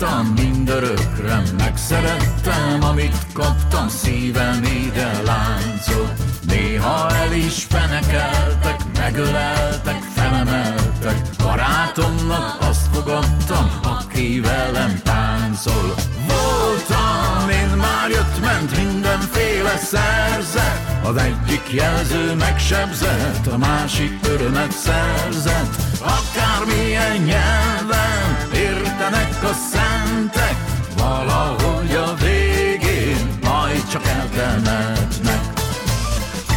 maradtam mindörökre Megszerettem, amit kaptam, szívem ide láncot Néha el is fenekeltek, megöleltek, felemeltek. Barátomnak azt fogadtam, aki velem táncol. Voltam, én már jött-ment mindenféle szerzet Az egyik jelző megsebzett, a másik örömet szerzett. Akármilyen nyelven értenek a szentek Valahogy a végén majd csak eltemetnek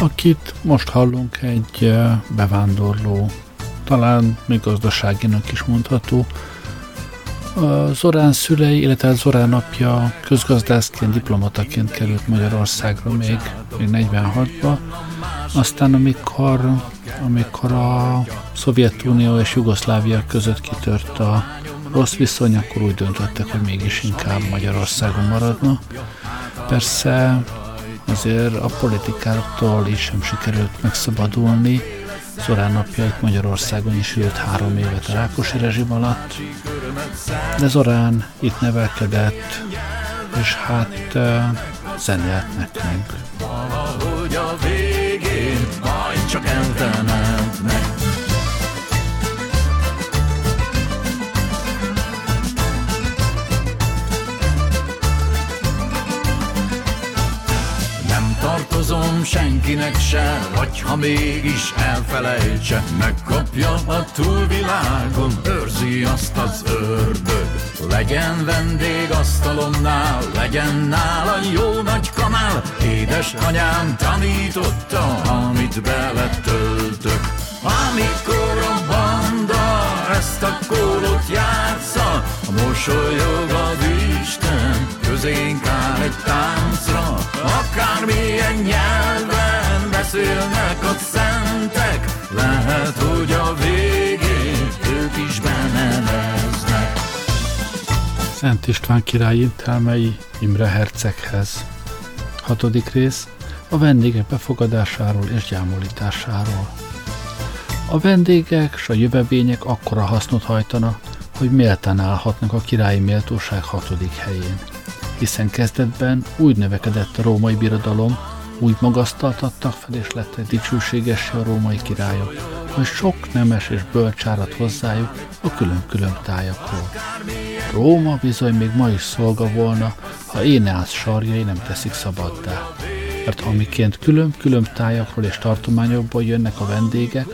Akit most hallunk egy eh, bevándorló, talán még gazdaságinak is mondható, Zorán szülei, illetve Zorán apja közgazdászként, diplomataként került Magyarországra még, még 46-ba. Aztán amikor, amikor a Szovjetunió és Jugoszlávia között kitört a rossz viszony, akkor úgy döntöttek, hogy mégis inkább Magyarországon maradna. Persze azért a politikától is sem sikerült megszabadulni, Zorán napja itt Magyarországon is ült három évet a Rákosi rezsim alatt, de Zorán itt nevelkedett, és hát zenélt nekünk. Valahogy a végén majd csak eltemetnek tartozom senkinek se, vagy ha mégis elfelejtse, megkapja a túlvilágon, őrzi azt az ördög. Legyen vendég asztalomnál, legyen nála jó nagy kanál, édes anyám tanította, amit beletöltök. Amikor a banda ezt a kólot játsza, az Isten, közénk áll egy táncra, akármilyen nyelven beszélnek a szentek, lehet, hogy a végén ők is beneveznek. Szent István király intelmei Imre herceghez. Hatodik rész a vendégek befogadásáról és gyámolításáról. A vendégek s a jövevények akkora hasznot hajtana, hogy méltán állhatnak a királyi méltóság hatodik helyén. Hiszen kezdetben úgy növekedett a római birodalom, úgy magasztaltattak fel és lettek dicsőségessé a római királyok, hogy sok nemes és bölcsárat hozzájuk a külön-külön tájakról. Róma bizony még ma is szolga volna, ha Éneász sarjai nem teszik szabaddá. Mert amiként külön-külön tájakról és tartományokból jönnek a vendégek,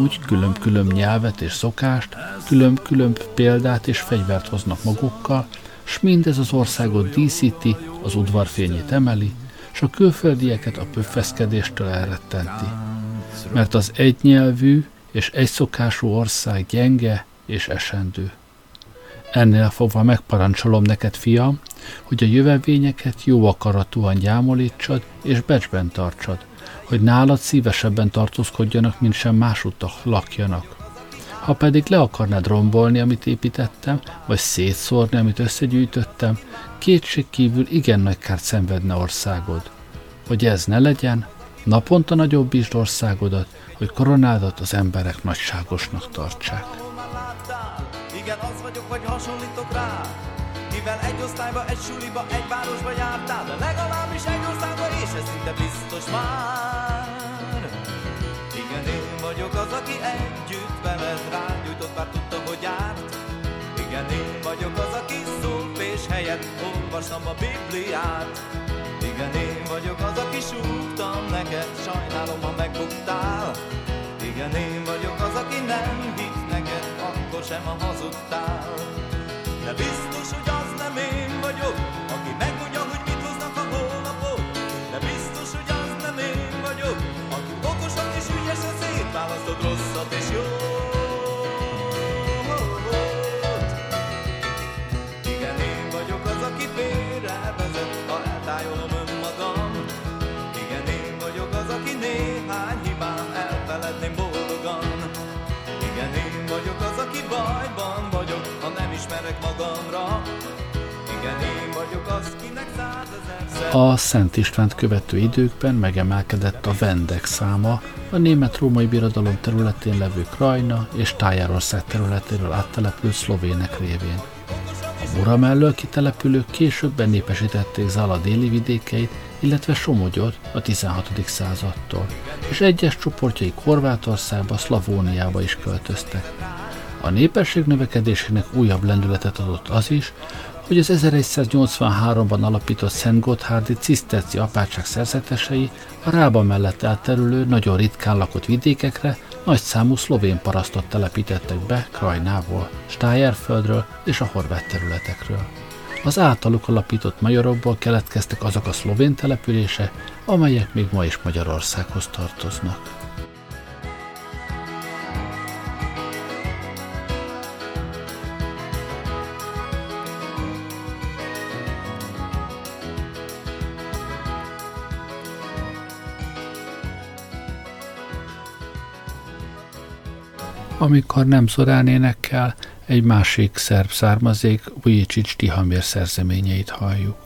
úgy külön-külön nyelvet és szokást, külön-külön példát és fegyvert hoznak magukkal, s mindez az országot díszíti, az udvarfényét emeli, s a külföldieket a pöffeszkedéstől elrettenti. Mert az egynyelvű és egyszokású ország gyenge és esendő. Ennél fogva megparancsolom neked, fiam, hogy a jövevényeket jó akaratúan gyámolítsad és becsben tartsad, hogy nálad szívesebben tartózkodjanak, mint sem másúttak lakjanak. Ha pedig le akarnád rombolni, amit építettem, vagy szétszórni, amit összegyűjtöttem, kétség kívül igen nagy kárt szenvedne országod. Hogy ez ne legyen, naponta nagyobbítsd országodat, hogy koronádat az emberek nagyságosnak tartsák. Igen, az vagyok, vagy hasonlítok rá, mivel egy osztályba, egy suliba, egy városba jártál, de legalábbis egy országba, és ez szinte biztos már. Igen, én vagyok az, aki együtt veled rágyújtott, már tudta, hogy járt. Igen, én vagyok az, aki és helyett olvastam a Bibliát. Igen, én vagyok az, aki súgtam neked, sajnálom, ha megbuktál. Igen, én vagyok az, aki nem hitt neked, akkor sem, ha hazudtál. De biztos, hogy az nem én vagyok, ismerek magamra Igen, én vagyok az, kinek százezer A Szent Istvánt követő időkben megemelkedett a vendek száma, a német-római birodalom területén levő Krajna és Tájárország területéről áttelepült szlovének révén. A Mura mellől kitelepülők később benépesítették Zala déli vidékeit, illetve Somogyot a 16. századtól, és egyes csoportjai Horvátországba, Szlavóniába is költöztek. A népesség növekedésének újabb lendületet adott az is, hogy az 1183-ban alapított Szent Gotthárdi ciszterci apátság szerzetesei a Rába mellett elterülő, nagyon ritkán lakott vidékekre nagy számú szlovén parasztot telepítettek be Krajnából, Stájerföldről és a horvát területekről. Az általuk alapított majorokból keletkeztek azok a szlovén települése, amelyek még ma is Magyarországhoz tartoznak. Amikor nem Zorán énekkel, egy másik szerb származék, Vujicsics Tihamér szerzeményeit halljuk.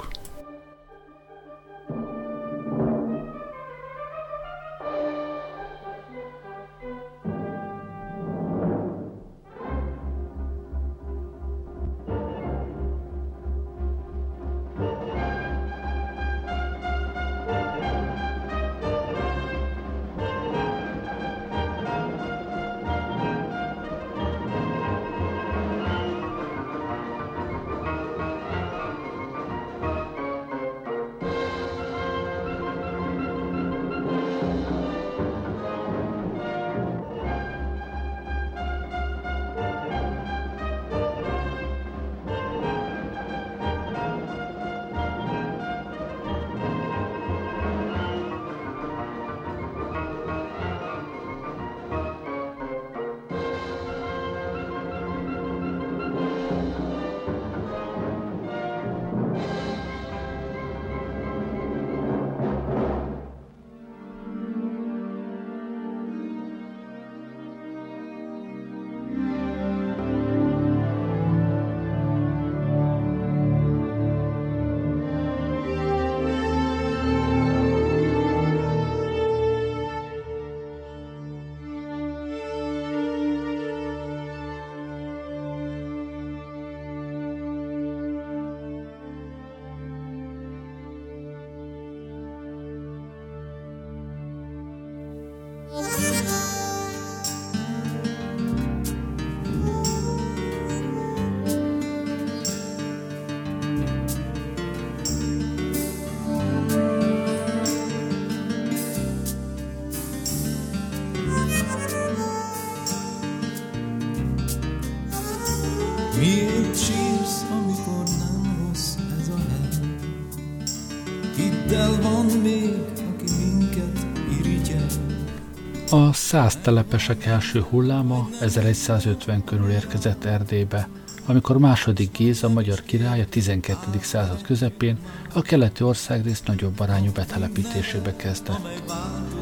A száz telepesek első hulláma 1150 körül érkezett Erdélybe, amikor második Géza magyar király a 12. század közepén a keleti országrész nagyobb arányú betelepítésébe kezdett.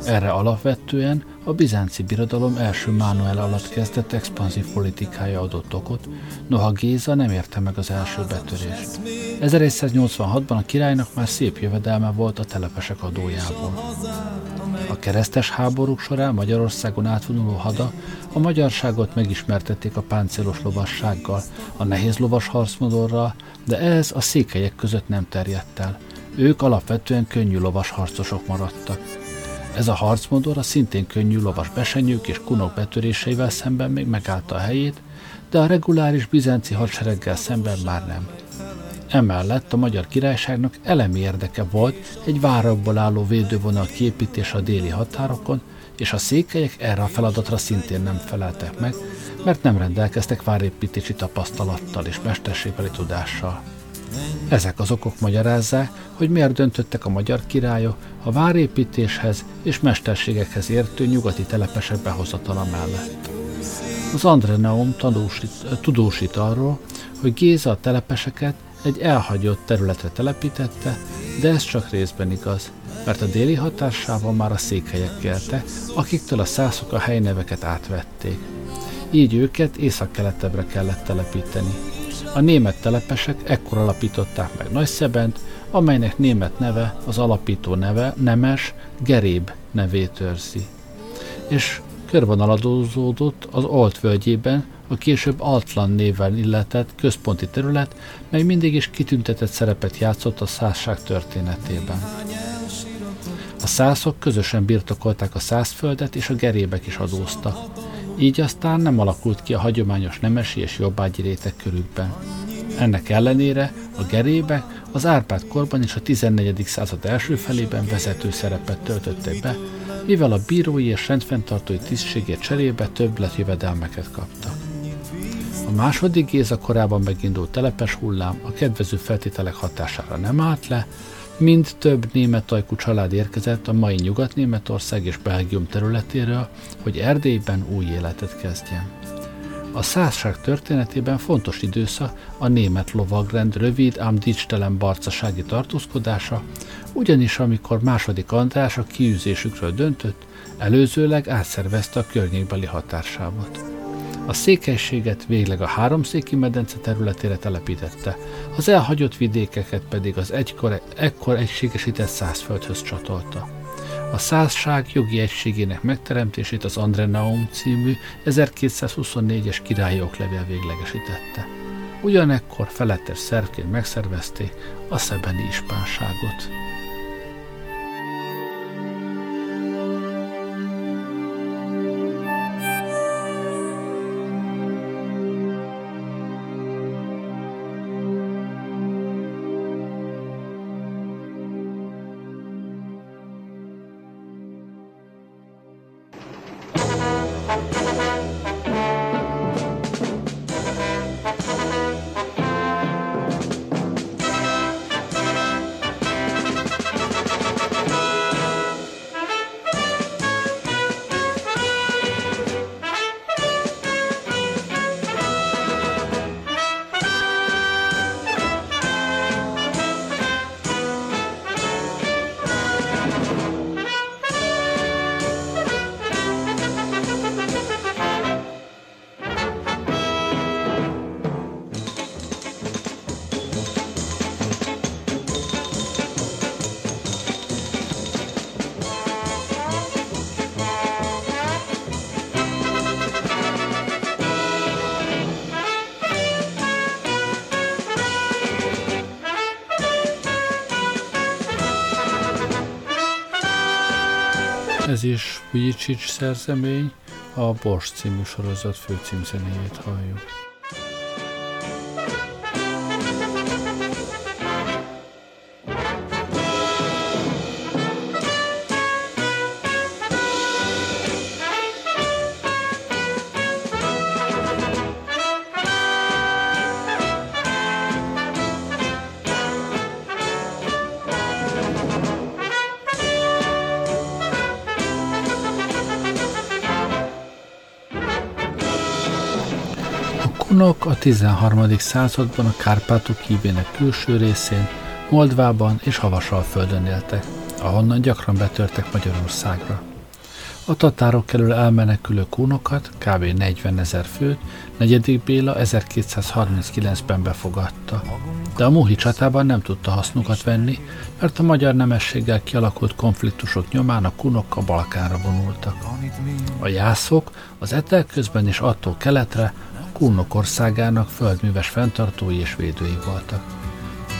Erre alapvetően a bizánci birodalom első Mánuel alatt kezdett expanzív politikája adott okot, noha Géza nem érte meg az első betörést. 1186-ban a királynak már szép jövedelme volt a telepesek adójából. A keresztes háborúk során Magyarországon átvonuló hada a magyarságot megismertették a páncélos lovassággal, a nehéz lovas harcmodorral, de ez a székelyek között nem terjedt el. Ők alapvetően könnyű lovas harcosok maradtak. Ez a harcmodor a szintén könnyű lovas besenyők és kunok betöréseivel szemben még megállta a helyét, de a reguláris bizánci hadsereggel szemben már nem. Emellett a magyar királyságnak elemi érdeke volt egy várokból álló védővonal kiépítése a déli határokon, és a székelyek erre a feladatra szintén nem feleltek meg, mert nem rendelkeztek várépítési tapasztalattal és mesterségbeli tudással. Ezek az okok magyarázzák, hogy miért döntöttek a magyar királyok a várépítéshez és mesterségekhez értő nyugati telepesek behozatala mellett. Az Andreneum tudósít arról, hogy Géza a telepeseket egy elhagyott területre telepítette, de ez csak részben igaz, mert a déli hatássával már a székhelyek kelte, akiktől a szászok a helyneveket átvették. Így őket északkeletebbre kellett telepíteni. A német telepesek ekkor alapították meg Nagyszebent, amelynek német neve az alapító neve Nemes Geréb nevét őrzi. És körvonaladózódott az Olt völgyében, a később Altlan néven illetett központi terület, mely mindig is kitüntetett szerepet játszott a százság történetében. A szászok közösen birtokolták a százföldet, és a gerébek is adóztak. Így aztán nem alakult ki a hagyományos nemesi és jobbágyi réteg körükben. Ennek ellenére a gerébek az Árpád korban és a 14. század első felében vezető szerepet töltöttek be, mivel a bírói és rendfenntartói tisztségért cserébe jövedelmeket kaptak. A második Géza korában megindult telepes hullám a kedvező feltételek hatására nem állt le, mind több német ajkú család érkezett a mai Nyugat-Németország és Belgium területéről, hogy Erdélyben új életet kezdjen. A százság történetében fontos időszak a német lovagrend rövid, ám dicstelen barcasági tartózkodása, ugyanis amikor második András a kiűzésükről döntött, előzőleg átszervezte a környékbeli határsávot. A székelységet végleg a háromszéki medence területére telepítette, az elhagyott vidékeket pedig az egykor, ekkor egységesített százföldhöz csatolta. A százság jogi egységének megteremtését az Andrenaum című 1224-es királyi oklevél véglegesítette. Ugyanekkor felettes szervként megszervezték a szebeni ispánságot. Ez is Vujicic szerzemény, a Bors című sorozat főcímzenéjét halljuk. Hunok a 13. században a Kárpátok hívének külső részén, Moldvában és Havasalföldön éltek, ahonnan gyakran betörtek Magyarországra. A tatárok elől elmenekülő kúnokat, kb. 40 ezer főt, negyedik Béla 1239-ben befogadta. De a Muhi csatában nem tudta hasznukat venni, mert a magyar nemességgel kialakult konfliktusok nyomán a kunok a Balkánra vonultak. A jászok az etel közben és attól keletre Kúnok országának földműves fenntartói és védői voltak.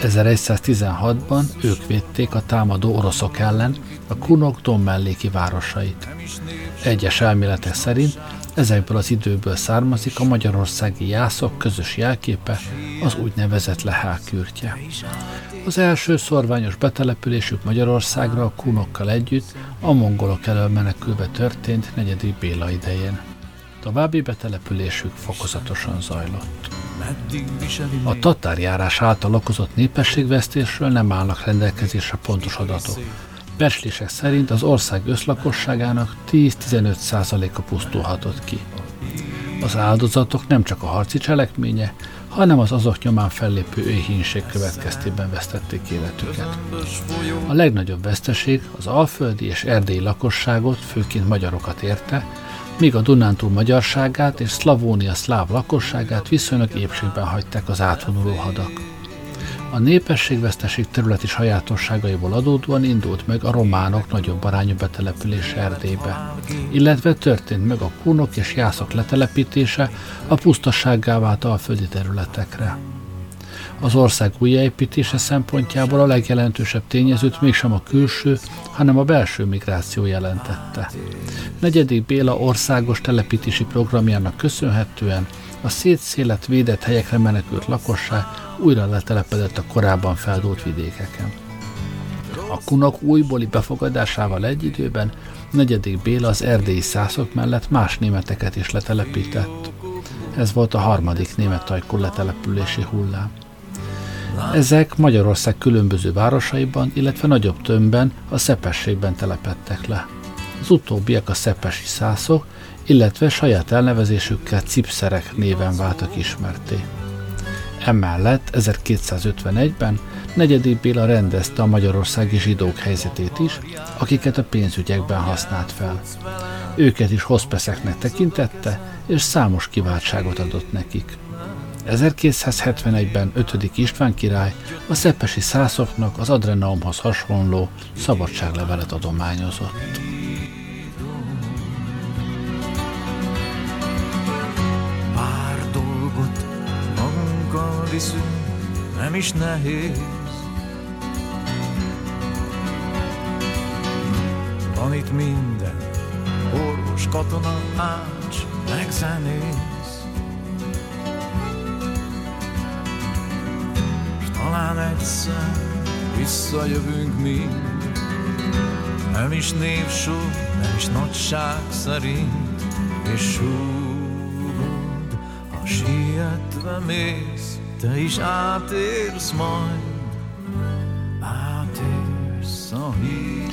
1116-ban ők védték a támadó oroszok ellen a kunok Dom melléki városait. Egyes elméletek szerint ezekből az időből származik a magyarországi jászok közös jelképe, az úgynevezett lehákürtje. Az első szorványos betelepülésük Magyarországra a kunokkal együtt a mongolok elől menekülve történt negyedik Béla idején. További betelepülésük fokozatosan zajlott. A tatárjárás által okozott népességvesztésről nem állnak rendelkezésre pontos adatok. Becslések szerint az ország összlakosságának 10-15%-a pusztulhatott ki. Az áldozatok nem csak a harci cselekménye, hanem az azok nyomán fellépő éhínség következtében vesztették életüket. A legnagyobb veszteség az alföldi és erdélyi lakosságot, főként magyarokat érte, míg a Dunántúl magyarságát és Szlavónia szláv lakosságát viszonylag épségben hagyták az átvonuló hadak. A népességveszteség területi sajátosságaiból adódóan indult meg a románok nagyobb arányú betelepülés Erdélybe, illetve történt meg a kunok és jászok letelepítése a pusztasággá vált alföldi területekre. Az ország újjáépítése szempontjából a legjelentősebb tényezőt mégsem a külső, hanem a belső migráció jelentette. Negyedik Béla országos telepítési programjának köszönhetően a szétszélet védett helyekre menekült lakosság újra letelepedett a korábban feldult vidékeken. A kunok újbóli befogadásával egy időben negyedik Béla az erdélyi szászok mellett más németeket is letelepített. Ez volt a harmadik német tajkú letelepülési hullám. Ezek Magyarország különböző városaiban, illetve nagyobb tömbben a szepességben telepettek le. Az utóbbiak a szepesi szászok, illetve saját elnevezésükkel cipszerek néven váltak ismerté. Emellett 1251-ben negyedik Béla rendezte a magyarországi zsidók helyzetét is, akiket a pénzügyekben használt fel. Őket is hospeszeknek tekintette, és számos kiváltságot adott nekik. 1271-ben 5. István király a szeppesi szászoknak az Adrenaumhoz hasonló szabadságlevelet adományozott. Pár dolgot magunkkal viszünk, nem is nehéz. Van itt minden, orvos, katona, ács, meg. Talán egyszer visszajövünk mi, nem is névsor, nem is nagyság szerint, és súgod, ha sietve mész, te is átérsz majd, átérsz a híd.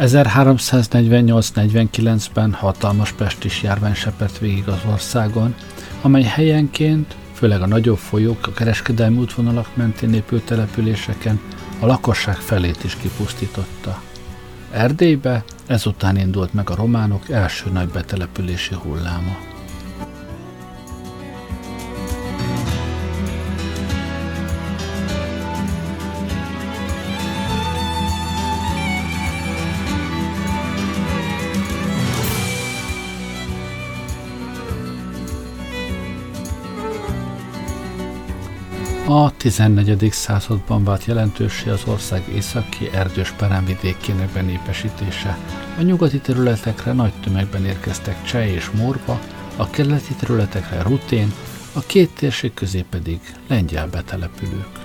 1348-49-ben hatalmas pestis járvány sepert végig az országon, amely helyenként főleg a nagyobb folyók, a kereskedelmi útvonalak mentén épült településeken a lakosság felét is kipusztította. Erdélybe ezután indult meg a románok első nagy betelepülési hulláma. A 14. században vált jelentősé az ország északi erdős peremvidékének benépesítése. A nyugati területekre nagy tömegben érkeztek cseh és morba, a keleti területekre rutén, a két térség közé pedig lengyel betelepülők.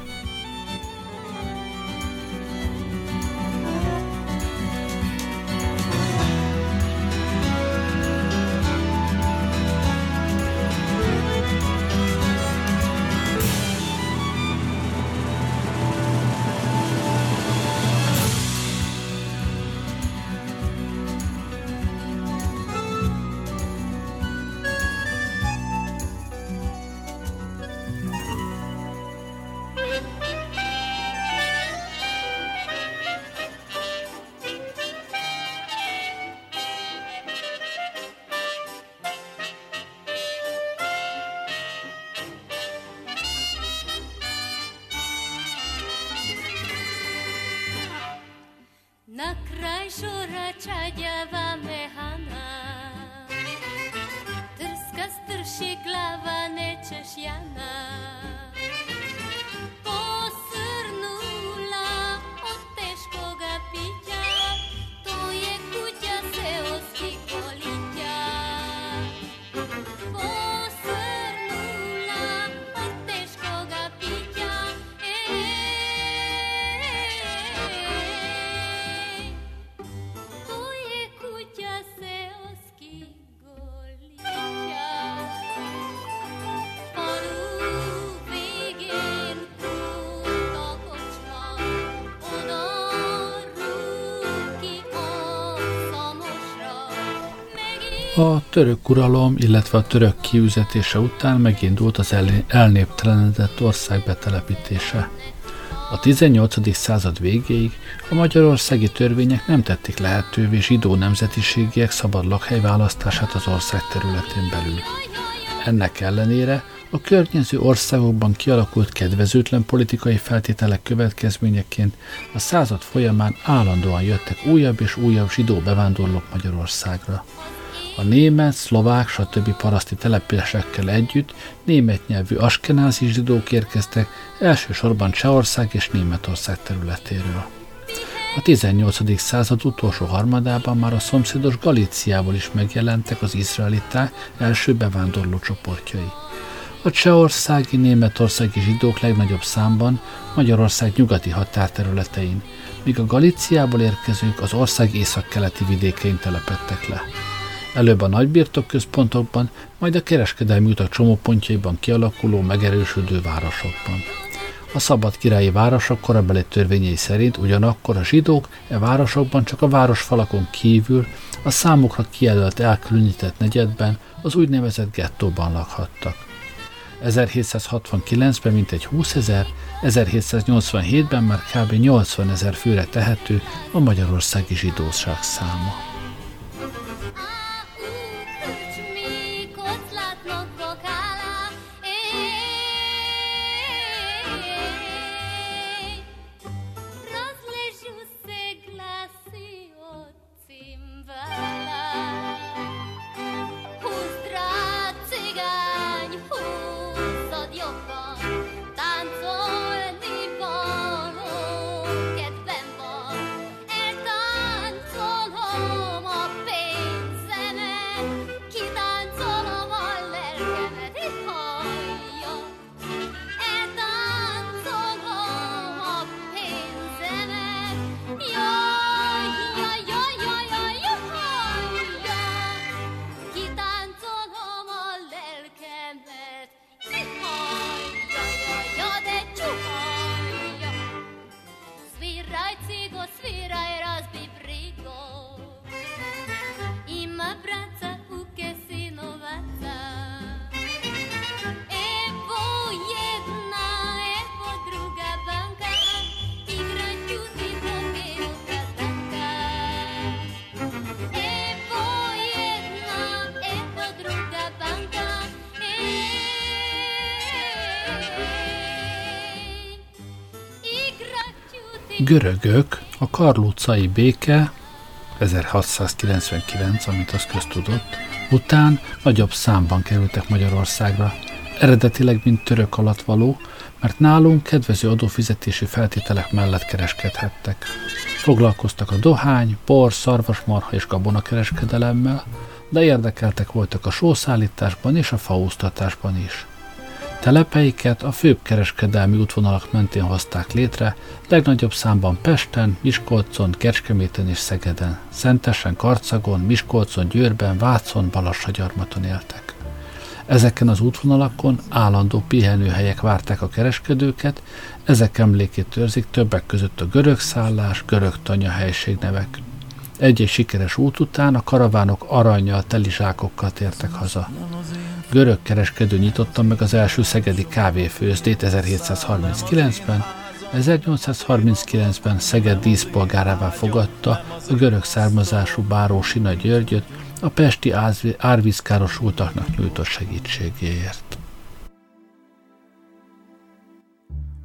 A török uralom, illetve a török kiüzetése után megindult az el- elnéptelenedett ország betelepítése. A 18. század végéig a magyarországi törvények nem tették lehetővé zsidó nemzetiségiek szabad lakhely választását az ország területén belül. Ennek ellenére A környező országokban kialakult kedvezőtlen politikai feltételek következményeként a század folyamán állandóan jöttek újabb és újabb zsidó bevándorlók Magyarországra. A német, szlovák, stb. paraszti településekkel együtt német nyelvű askenázi zsidók érkeztek elsősorban Csehország és Németország területéről. A 18. század utolsó harmadában már a szomszédos Galíciából is megjelentek az izraeliták első bevándorló csoportjai. A csehországi, németországi zsidók legnagyobb számban Magyarország nyugati határterületein, míg a Galíciából érkezők az ország északkeleti vidékein telepettek le. Előbb a nagybirtok központokban, majd a kereskedelmi utak csomópontjaiban kialakuló, megerősödő városokban. A szabad királyi városok korabeli törvényei szerint ugyanakkor a zsidók e városokban csak a városfalakon kívül a számukra kijelölt elkülönített negyedben, az úgynevezett gettóban lakhattak. 1769-ben mintegy 20 ezer, 1787-ben már kb. 80 ezer főre tehető a magyarországi zsidóság száma. Görögök a Karlócai béke 1699, amit az köztudott, után nagyobb számban kerültek Magyarországra, eredetileg mint török alatt való, mert nálunk kedvező adófizetési feltételek mellett kereskedhettek. Foglalkoztak a dohány, por, szarvasmarha és gabonakereskedelemmel, de érdekeltek voltak a sószállításban és a faúztatásban is. Telepeiket a főbb kereskedelmi útvonalak mentén hozták létre, legnagyobb számban Pesten, Miskolcon, Kecskeméten és Szegeden, Szentesen, Karcagon, Miskolcon, Győrben, Vácon, Balassagyarmaton éltek. Ezeken az útvonalakon állandó pihenőhelyek várták a kereskedőket, ezek emlékét őrzik többek között a görög szállás, görög tanya helységnevek. Egy-egy sikeres út után a karavánok aranyjal, telizsákokkal tértek haza. Görög kereskedő nyitotta meg az első szegedi kávéfőzdét 1739-ben, 1839-ben Szeged díszpolgárává fogadta a görög származású báró Sina Györgyöt a pesti árvízkárosultaknak nyújtott segítségéért.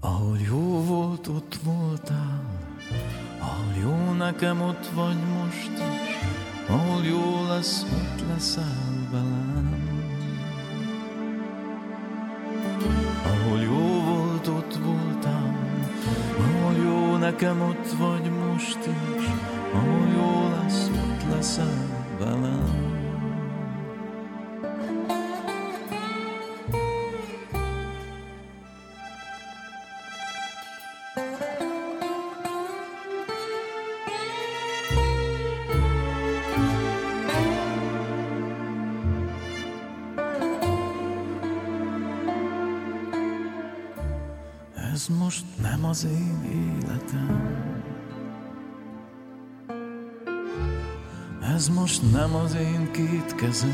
Ahol jó volt, ott voltál, nekem, ott vagy most is, ahol jó lesz, ott leszel velem. Ahol jó volt, ott voltam, ahol jó nekem, ott vagy most is, ahol jó lesz, ott leszel velem. Most nem az én két kezem.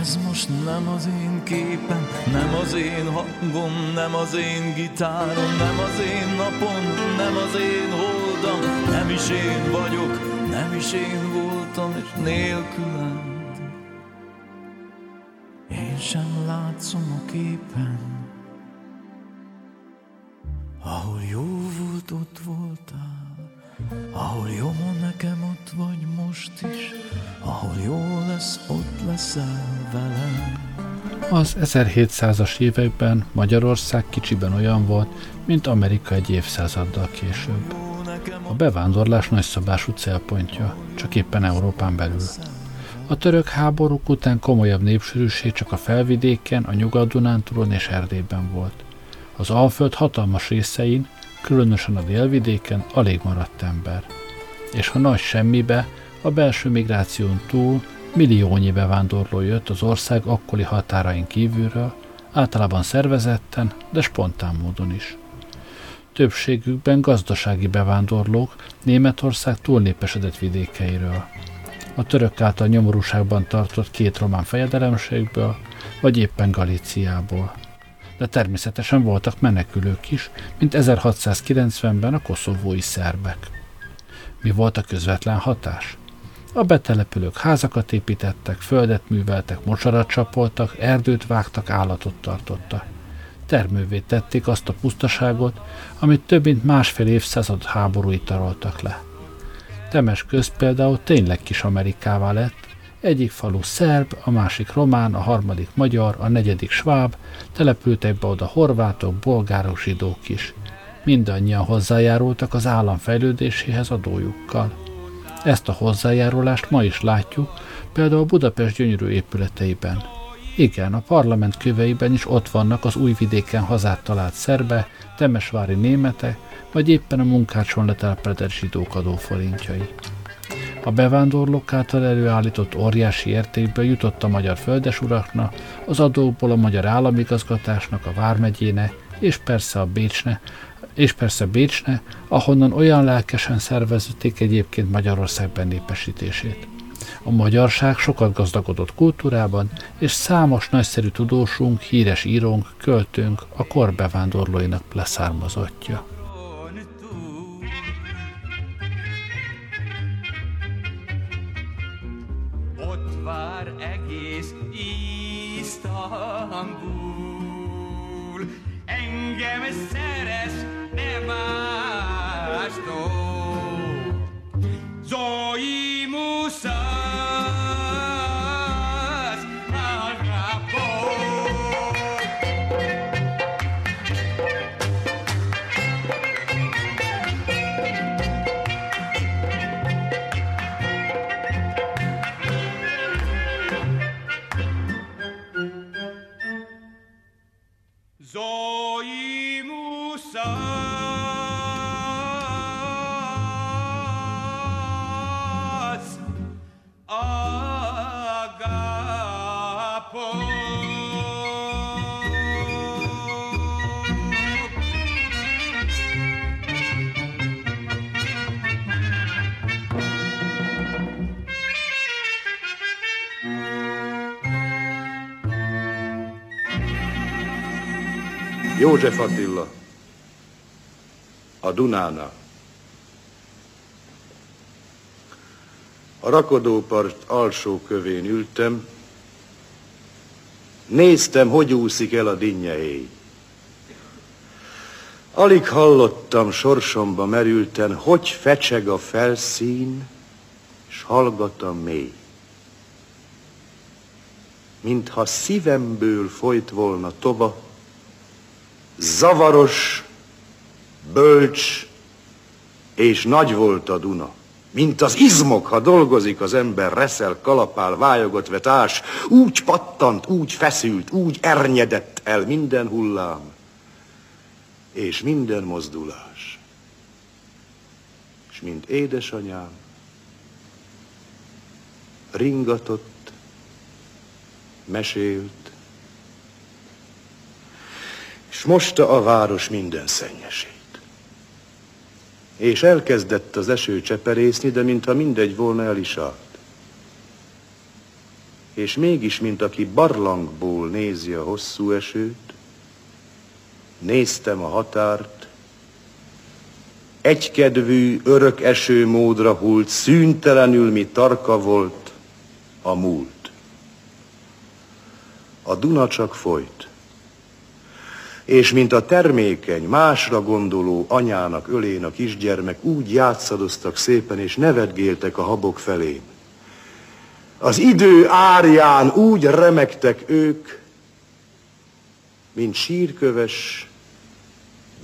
Ez most nem az én képem, nem az én hangom, nem az én gitárom, nem az én napom, nem az én holdam, nem is én vagyok, nem is én voltam, és nélkülem sem látszom a képen, ahol jó volt, ott voltál, ahol jó nekem, ott vagy most is, ahol jó lesz, ott leszel velem. Az 1700-as években Magyarország kicsiben olyan volt, mint Amerika egy évszázaddal később. A bevándorlás nagyszabású célpontja, csak éppen Európán belül. A török háborúk után komolyabb népsűrűség csak a felvidéken, a Nyugat-Dunántúlon és Erdélyben volt. Az Alföld hatalmas részein, különösen a délvidéken alig maradt ember. És ha nagy semmibe, a belső migráción túl milliónyi bevándorló jött az ország akkori határain kívülről, általában szervezetten, de spontán módon is. Többségükben gazdasági bevándorlók Németország túlnépesedett vidékeiről. A török által nyomorúságban tartott két román fejedelemségből, vagy éppen Galíciából. De természetesen voltak menekülők is, mint 1690-ben a koszovói szerbek. Mi volt a közvetlen hatás? A betelepülők házakat építettek, földet műveltek, mocsarat csapoltak, erdőt vágtak, állatot tartottak. Termővé tették azt a pusztaságot, amit több mint másfél évszázad háborúi taroltak le. Temes köz például tényleg kis Amerikává lett, egyik falu szerb, a másik román, a harmadik magyar, a negyedik sváb, települtek be oda horvátok, bolgárok, zsidók is. Mindannyian hozzájárultak az állam fejlődéséhez adójukkal. Ezt a hozzájárulást ma is látjuk, például Budapest gyönyörű épületeiben. Igen, a parlament köveiben is ott vannak az újvidéken hazát talált szerbe, temesvári németek, vagy éppen a munkácson letelepedett zsidók adóforintjai. A bevándorlók által előállított óriási értékből jutott a magyar földesuraknak, az adókból a magyar államigazgatásnak, a Vármegyének, és persze a Bécsne, és persze Bécsne, ahonnan olyan lelkesen szervezték egyébként Magyarország benépesítését. A magyarság sokat gazdagodott kultúrában, és számos nagyszerű tudósunk, híres írónk, költőnk a kor bevándorlóinak leszármazottja. Miami József Attila, a Dunánál. A rakodópart alsó kövén ültem, néztem, hogy úszik el a dinnyehéj. Alig hallottam, sorsomba merülten, hogy fecseg a felszín, s hallgat a mély. Mintha szívemből folyt volna tova, zavaros, bölcs és nagy volt a Duna. Mint az izmok, ha dolgozik az ember, reszel, kalapál, vájogot vet ás, úgy pattant, úgy feszült, úgy ernyedett el minden hullám, és minden mozdulás. És mint édesanyám, ringatott, mesélt, és mosta a város minden szennyesét. És elkezdett az eső cseperészni, de mintha mindegy volna el is állt. És mégis, mint aki barlangból nézi a hosszú esőt, néztem a határt, egykedvű, örök eső módra hult, szüntelenül mi tarka volt a múlt. A Duna csak folyt. És mint a termékeny, másra gondoló anyának ölén a kisgyermek, úgy játszadoztak szépen, és nevetgéltek a habok felé. Az idő árján úgy remektek ők, mint sírköves,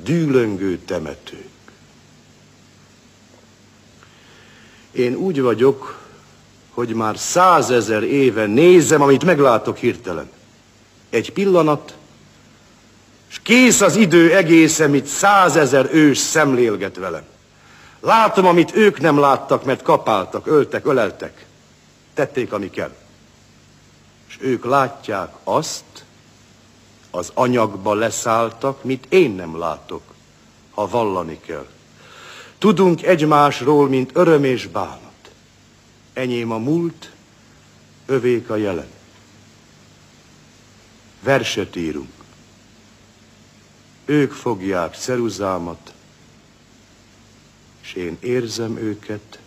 dűlöngő temetők. Én úgy vagyok, hogy már százezer éve nézem, amit meglátok hirtelen. Egy pillanat, és kész az idő egész, amit százezer ős szemlélget velem. Látom, amit ők nem láttak, mert kapáltak, öltek, öleltek. Tették, ami kell. És ők látják azt, az anyagba leszálltak, mit én nem látok, ha vallani kell. Tudunk egymásról, mint öröm és bánat. Enyém a múlt, övék a jelen. Verset írunk. Ők fogják ceruzámat, és én érzem őket,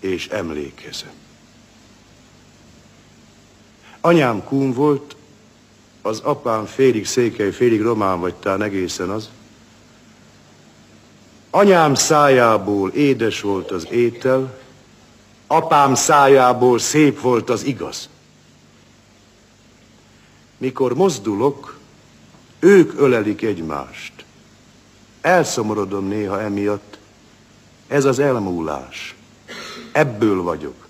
és emlékezem. Anyám kún volt, az apám félig székely, félig román vagy tán egészen az. Anyám szájából édes volt az étel, apám szájából szép volt az igaz. Mikor mozdulok, ők ölelik egymást. Elszomorodom néha emiatt. Ez az elmúlás. Ebből vagyok.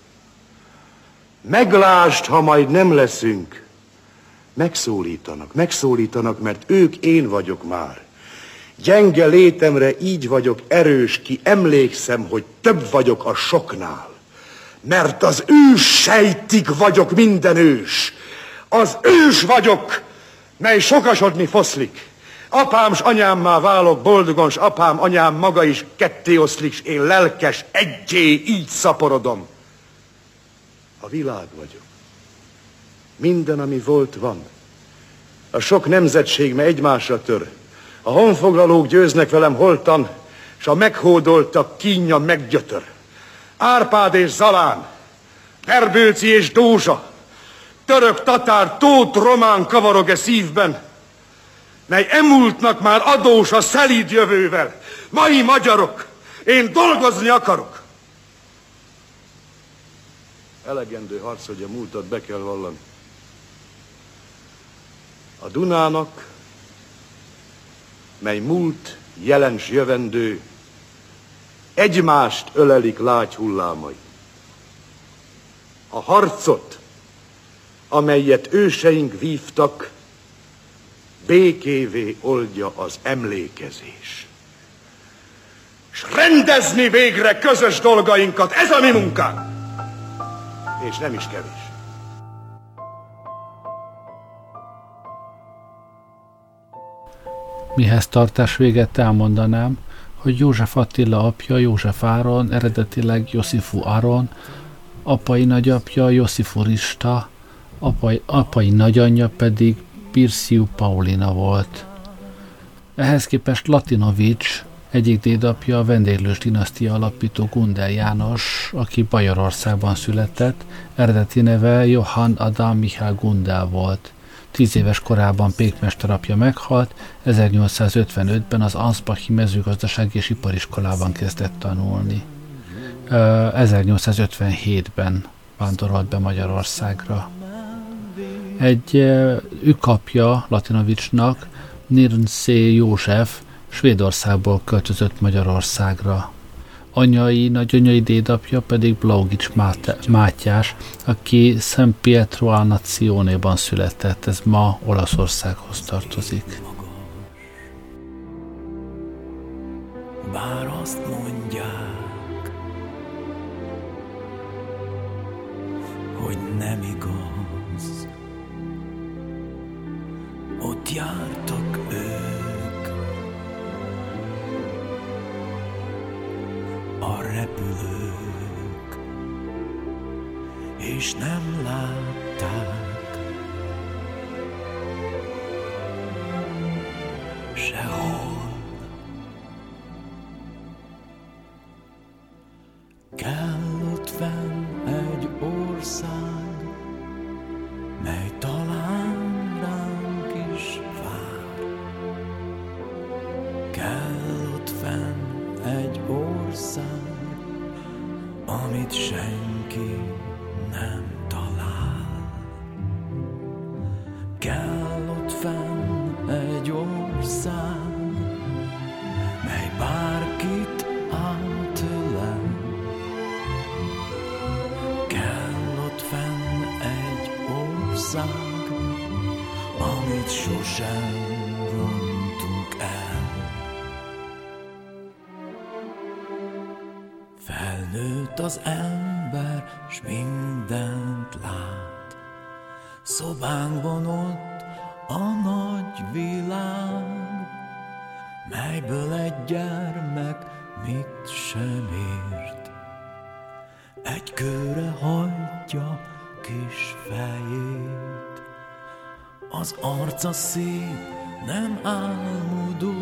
Meglást, ha majd nem leszünk, Megszólítanak, megszólítanak, mert ők én vagyok már. Gyenge létemre így vagyok erős, ki emlékszem, hogy több vagyok a soknál. Mert az ős sejtik vagyok minden ős. Az ős vagyok, mely sokasodni foszlik. Apám s anyám már válok boldogon, s apám, anyám maga is ketté oszlik, s én lelkes, egyé így szaporodom. A világ vagyok. Minden, ami volt, van. A sok nemzetség me egymásra tör. A honfoglalók győznek velem holtan, s a meghódoltak kínja meggyötör. Árpád és Zalán, Terbőci és Dózsa, török, tatár, tót, román kavarog-e szívben, mely emultnak már adós a szelíd jövővel. Mai magyarok, én dolgozni akarok. Elegendő harc, hogy a múltat be kell vallani. A Dunának, mely múlt, jelens jövendő, egymást ölelik lágy hullámai. A harcot, amelyet őseink vívtak, békévé oldja az emlékezés. És rendezni végre közös dolgainkat, ez a mi munkánk. És nem is kevés. Mihez tartás véget elmondanám, hogy József Attila apja József Áron, eredetileg Joszifu Áron, apai nagyapja Joszifu Rista, apai, apai nagyanyja pedig Pirsiu Paulina volt. Ehhez képest Latinovics, egyik dédapja a vendéglős dinasztia alapító Gundel János, aki Bajorországban született, eredeti neve Johann Adam Michael Gundel volt. Tíz éves korában pékmester apja meghalt, 1855-ben az Ansbachi mezőgazdasági és ipariskolában kezdett tanulni. 1857-ben vándorolt be Magyarországra. Egy ükapja Latinovicsnak, Nirnszé József Svédországból költözött Magyarországra. Anyai, nagyanyai dédapja pedig Blaugics Mátyás, aki Szent Pietro a Nazione-ban született, ez ma Olaszországhoz tartozik. Bár azt mondják, hogy nem igaz, ott jártak ők. a repülők, és nem látták sehol. Kell amit sosem rontunk el. Felnőtt az ember, s mindent lát. Szobánkban ott a nagy világ, melyből egy gyermek mit sem ért. Egy körre hagyja kis fejét, az arca szép, nem álmodó,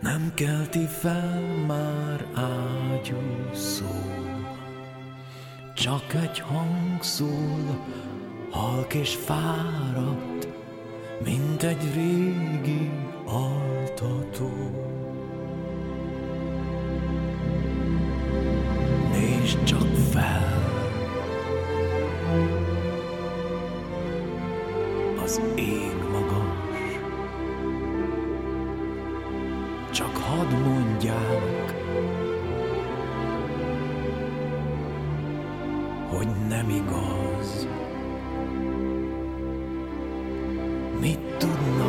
nem kelti fel már ágyú szó. Csak egy hang szól, halk és fáradt, mint egy régi altató. Nézd csak fel, az ég magas, csak hadd mondják, hogy nem igaz. Mit tudnak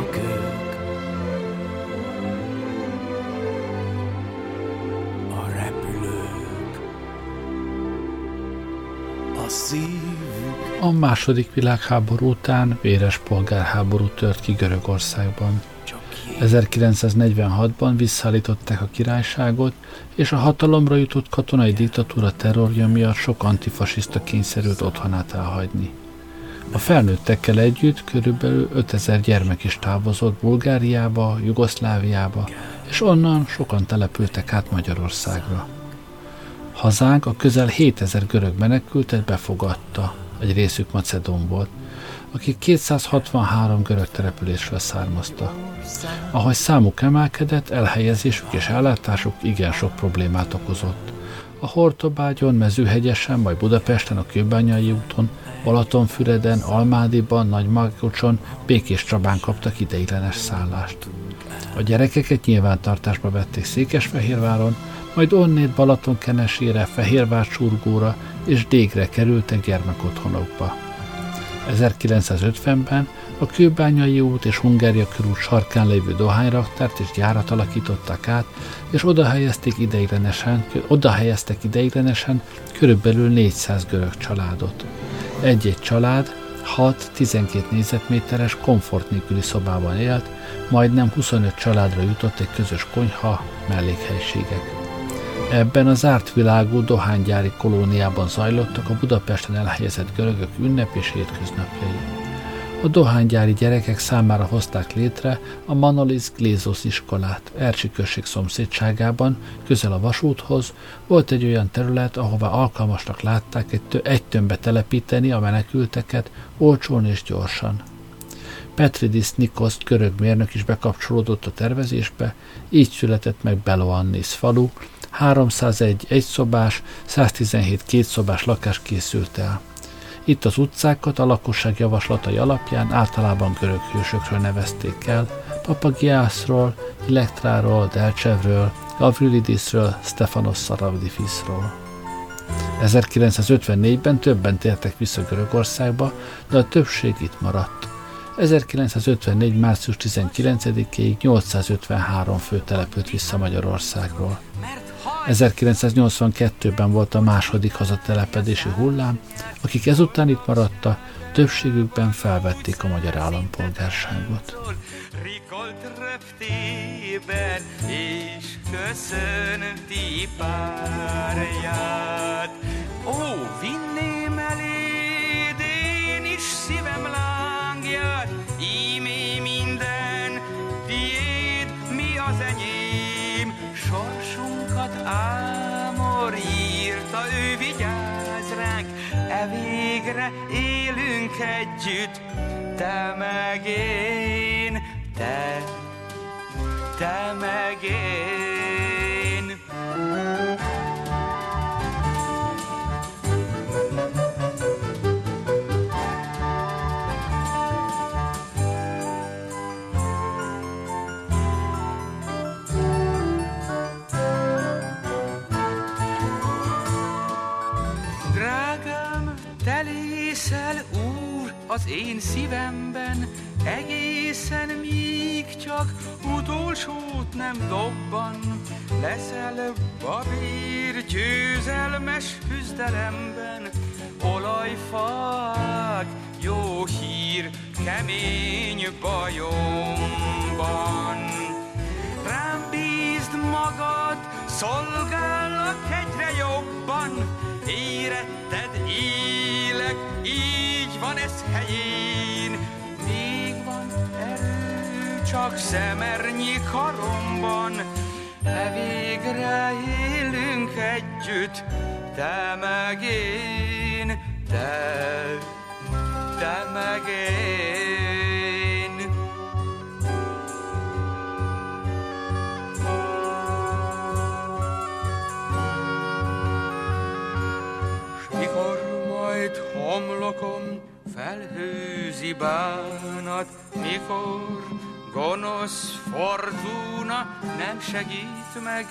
A második világháború után véres polgárháború tört ki Görögországban. csak jég. 1946-ban visszaállították a királyságot, és a hatalomra jutott katonai diktatúra terrorja miatt sok antifasiszta kényszerült otthonát elhagyni. A felnőttekkel együtt körülbelül 5000 gyermek is távozott Bulgáriába, Jugoszláviába, és onnan sokan települtek át Magyarországra. Hazánk a közel 7000 görög menekültet befogadta, egy részük Macedón volt, akik 263 görög településről származtak. Ahogy számuk emelkedett, elhelyezésük és ellátásuk igen sok problémát okozott. A Hortobágyon, Mezőhegyesen, majd Budapesten, a Kőbányai úton, Balatonfüreden, Almádiban, Nagymarkocson, Békés Csabán kaptak ideiglenes szállást. A gyerekeket nyilvántartásba vették Székesfehérváron, majd onnét Balatonkenesére, Fehérvár Csurgóra és Dégre kerültek gyermekotthonokba. 1950-ben a Kőbányai út és Hungária körút sarkán lévő dohányraktárt és gyárat alakították át, és oda helyezték ideiglenesen, oda helyeztek ideiglenesen körülbelül 400 görög családot. Egy-egy család 6-12 négyzetméteres komfort nélküli szobában élt, majdnem 25 családra jutott egy közös konyha, mellékhelyiségek. Ebben a zárt világú dohánygyári kolóniában zajlottak a Budapesten elhelyezett görögök ünnep és hétköznapjai. A dohánygyári gyerekek számára hozták létre a Manolis Glézos iskolát. Ercsi község szomszédságában, közel a vasúthoz, volt egy olyan terület, ahová alkalmasnak látták egy, egy tömbbe telepíteni a menekülteket, olcsón és gyorsan. Petridis Nikoszt görög mérnök is bekapcsolódott a tervezésbe, így született meg Beloannis falu, 301 egyszobás, 117 kétszobás lakás készült el. Itt az utcákat a lakosság javaslatai alapján általában görög hősökről nevezték el, Papagiászról, Elektráról, Delcsevről, Gavrilidisről, Stefanos Szaravdifisról. 1954-ben többen tértek vissza Görögországba, de a többség itt maradt. 1954. március 19-ig 853 fő települt vissza Magyarországról. 1982-ben volt a második hazatelepedési hullám, akik ezután itt maradtak, többségükben felvették a magyar állampolgárságot. Rikolt röptében és köszönti párját. Ó, vinném írta, ő vigyáz ránk, e végre élünk együtt, te meg én, te, te meg én. Az én szívemben, egészen míg csak utolsót nem dobban. Leszel babír győzelmes küzdelemben, olajfák, jó hír, kemény bajomban. Rám bízd magad, szolgállak egyre jobban, éretted élek, így van ez helyén. Még van erő, csak szemernyi karomban, de végre élünk együtt, te meg én, te, te meg én. Homlokom felhőzi bánat, mikor gonosz fortuna nem segít meg,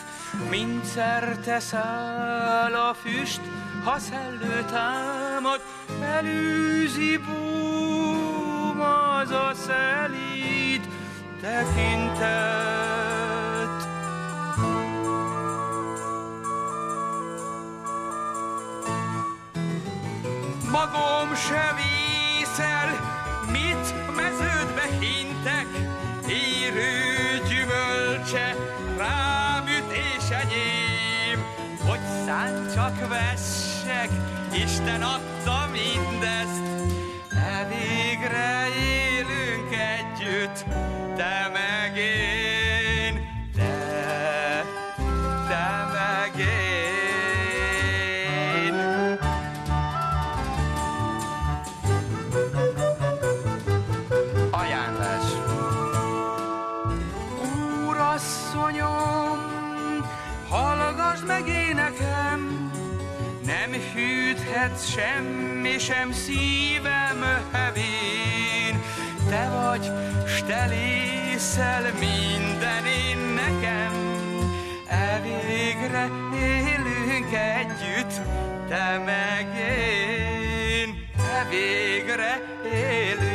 mint szerte száll a füst, ha szellő támad, elűzi búm az a szelíd tekintet. Magom se vészel, mit meződbe hintek, érő gyümölcse rám üt és enyém, hogy szánt csak vessek, Isten adta mindezt, de élünk együtt, te meg semmi sem szívem hevén. Te vagy, s te lészel minden én nekem, elvégre élünk együtt, te meg én, te élünk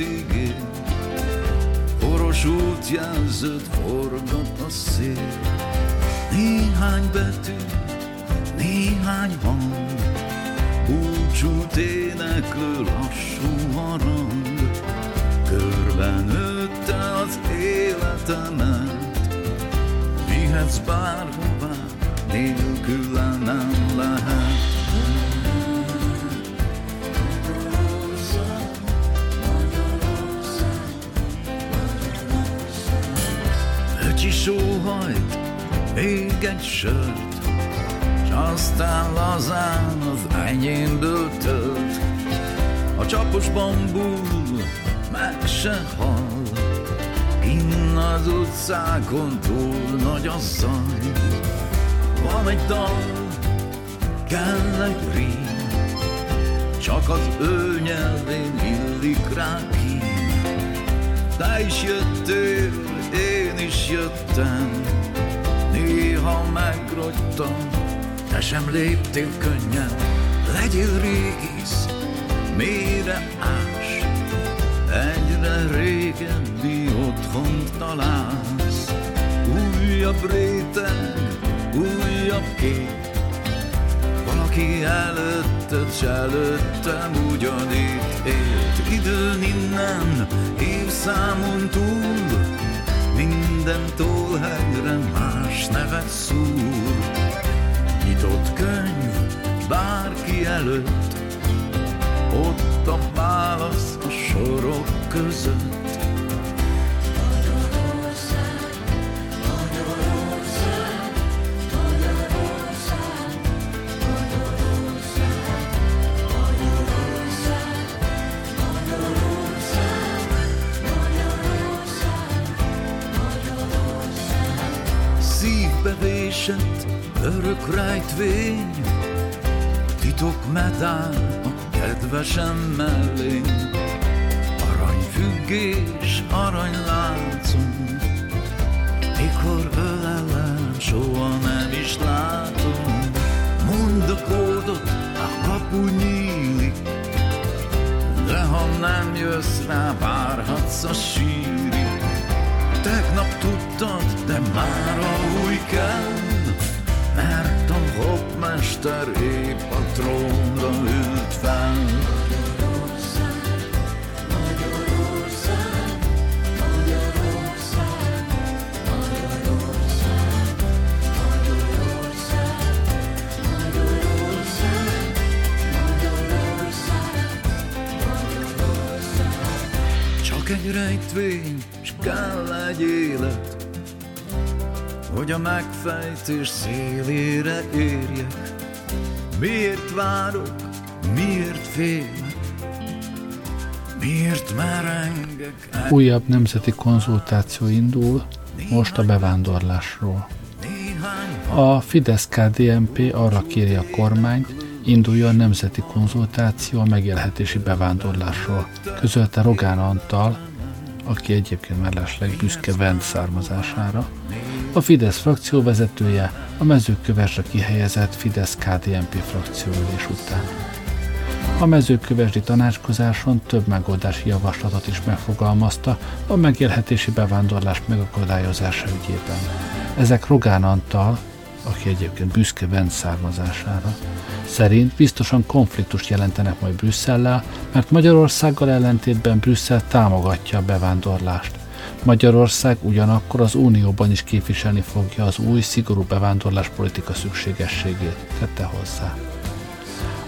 ígér, Poros útjelzőt forgat a szél. Néhány betű, néhány hang, Búcsút éneklő lassú harang, Körben nőtte az életemet, Vihetsz bárhová, nélküle nem lehet. Öcsi sóhajt, még egy sört, S aztán lazán az enyémből tölt. A csapos bambul meg se hal, Kinn az utcákon túl nagy a zaj. Van egy dal, kell egy rím, Csak az ő nyelvén illik rá ki. Te is jöttél, én is jöttem, Néha megrogytam, te sem léptél könnyen. Legyél régész, mélyre ás, Egyre régebbi otthont találsz. Újabb réteg, újabb kép, Valaki előtted, s előttem ugyanitt élt. Időn innen, évszámon túl, minden túlhegyre más nevet szúr. Nyitott könyv bárki előtt, ott a válasz a sorok között. Szívbevésett örök rejtvény, titok medál a kedvesem mellé. Aranyfüggés, aranyláncom, mikor ölelem, soha nem is látom. Mondd a kódot, a kapu nyílik, de ha nem jössz rá, várhatsz a sírig. Tegnap tudtad, de már a új kell, mert a hopmester épp a trónra ült fel. Csak egy rejtvény, kell egy élet, hogy a megfejtés szélére érjek. Miért várok, miért félek, miért merengek el Újabb nemzeti konzultáció indul most a bevándorlásról. A Fidesz-KDNP arra kéri a kormányt, induljon nemzeti konzultáció a megélhetési bevándorlásról, közölte Rogán Antal, aki egyébként mellesleg büszke Vent származására. A Fidesz frakció vezetője a mezőkövesre kihelyezett Fidesz-KDNP frakcióülés után. A mezőkövesdi tanácskozáson több megoldási javaslatot is megfogalmazta a megélhetési bevándorlás megakadályozása ügyében. Ezek Rogán Antal, aki egyébként büszke Vent származására, szerint biztosan konfliktust jelentenek majd Brüsszellel, mert Magyarországgal ellentétben Brüsszel támogatja a bevándorlást. Magyarország ugyanakkor az Unióban is képviselni fogja az új, szigorú bevándorláspolitika szükségességét, tette hozzá.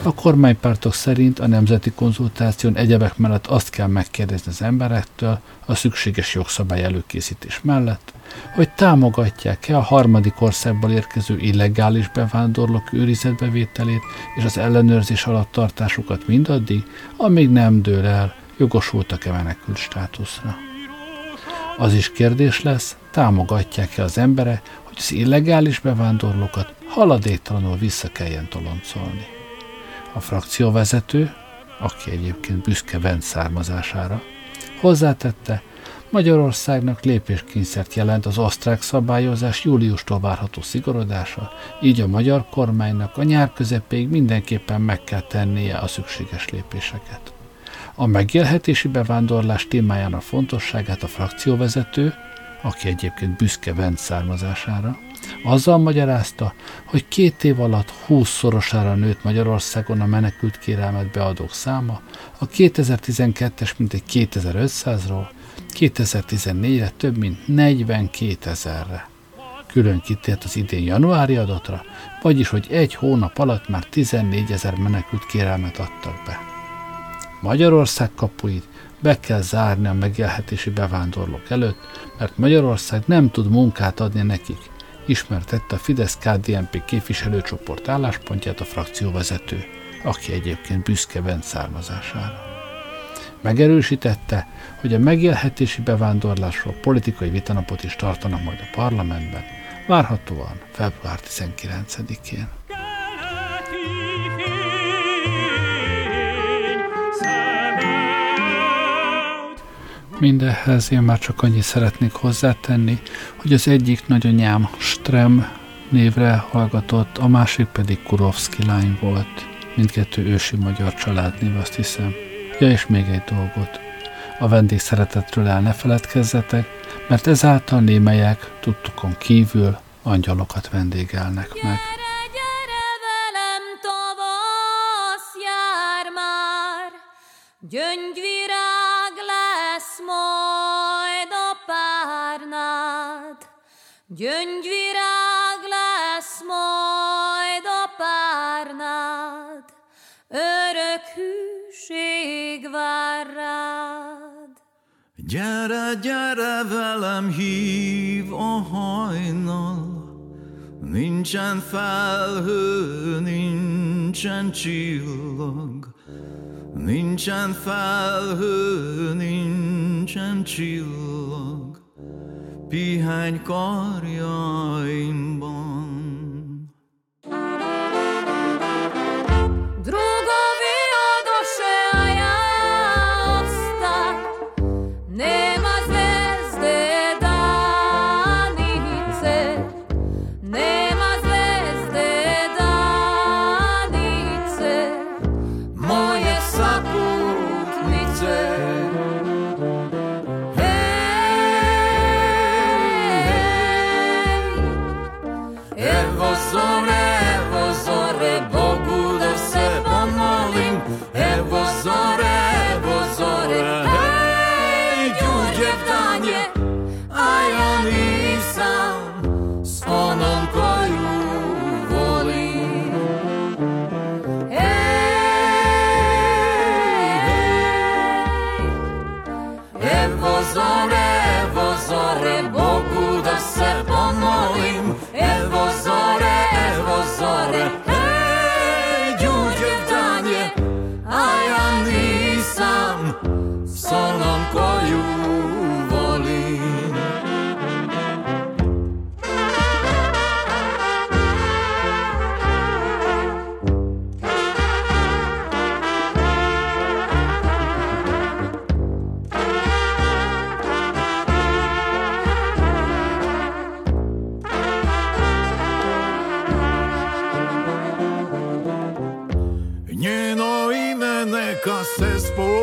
A kormánypártok szerint a nemzeti konzultáción egyebek mellett azt kell megkérdezni az emberektől a szükséges jogszabály előkészítés mellett, hogy támogatják-e a harmadik országból érkező illegális bevándorlók őrizetbevételét és az ellenőrzés alatt tartásukat mindaddig, amíg nem dől el, jogosultak-e menekült státuszra. Az is kérdés lesz, támogatják-e az emberek, hogy az illegális bevándorlókat haladéktalanul vissza kelljen toloncolni. A frakcióvezető, aki egyébként büszke Vent származására, hozzátette, Magyarországnak lépéskényszert jelent az osztrák szabályozás júliustól várható szigorodása, így a magyar kormánynak a nyár közepéig mindenképpen meg kell tennie a szükséges lépéseket. A megélhetési bevándorlás témájának fontosságát a frakcióvezető, aki egyébként büszke Vent származására, azzal magyarázta, hogy két év alatt 20-szorosára nőtt Magyarországon a menekült kérelmet beadók száma, a 2012-es mintegy 2500-ról 2014-re több mint 42 ezerre. Külön kitért az idén januári adatra, vagyis hogy egy hónap alatt már 14 ezer menekült kérelmet adtak be. Magyarország kapuit be kell zárni a megélhetési bevándorlók előtt, mert Magyarország nem tud munkát adni nekik, ismertette a Fidesz-KDNP képviselőcsoport álláspontját a frakcióvezető, aki egyébként büszke Bent származására. Megerősítette, hogy a megélhetési bevándorlásról politikai vitanapot is tartanak majd a parlamentben, várhatóan február 19-én. Mindehhez én már csak annyit szeretnék hozzátenni, hogy az egyik nagyanyám Strem névre hallgatott, a másik pedig Kurovszki lány volt. Mindkettő ősi magyar családnév, azt hiszem. Ja, és még egy dolgot. A vendég szeretetről el ne feledkezzetek, mert ezáltal némelyek tudtukon kívül angyalokat vendégelnek meg. Gyere, Gyöngyvirág lesz majd a párnád, örök hűség vár rád. Gyere, gyere velem, hív a hajnal, Nincsen felhő, nincsen csillag, Nincsen felhő, nincsen csillag. Pihány karjaimban. successful.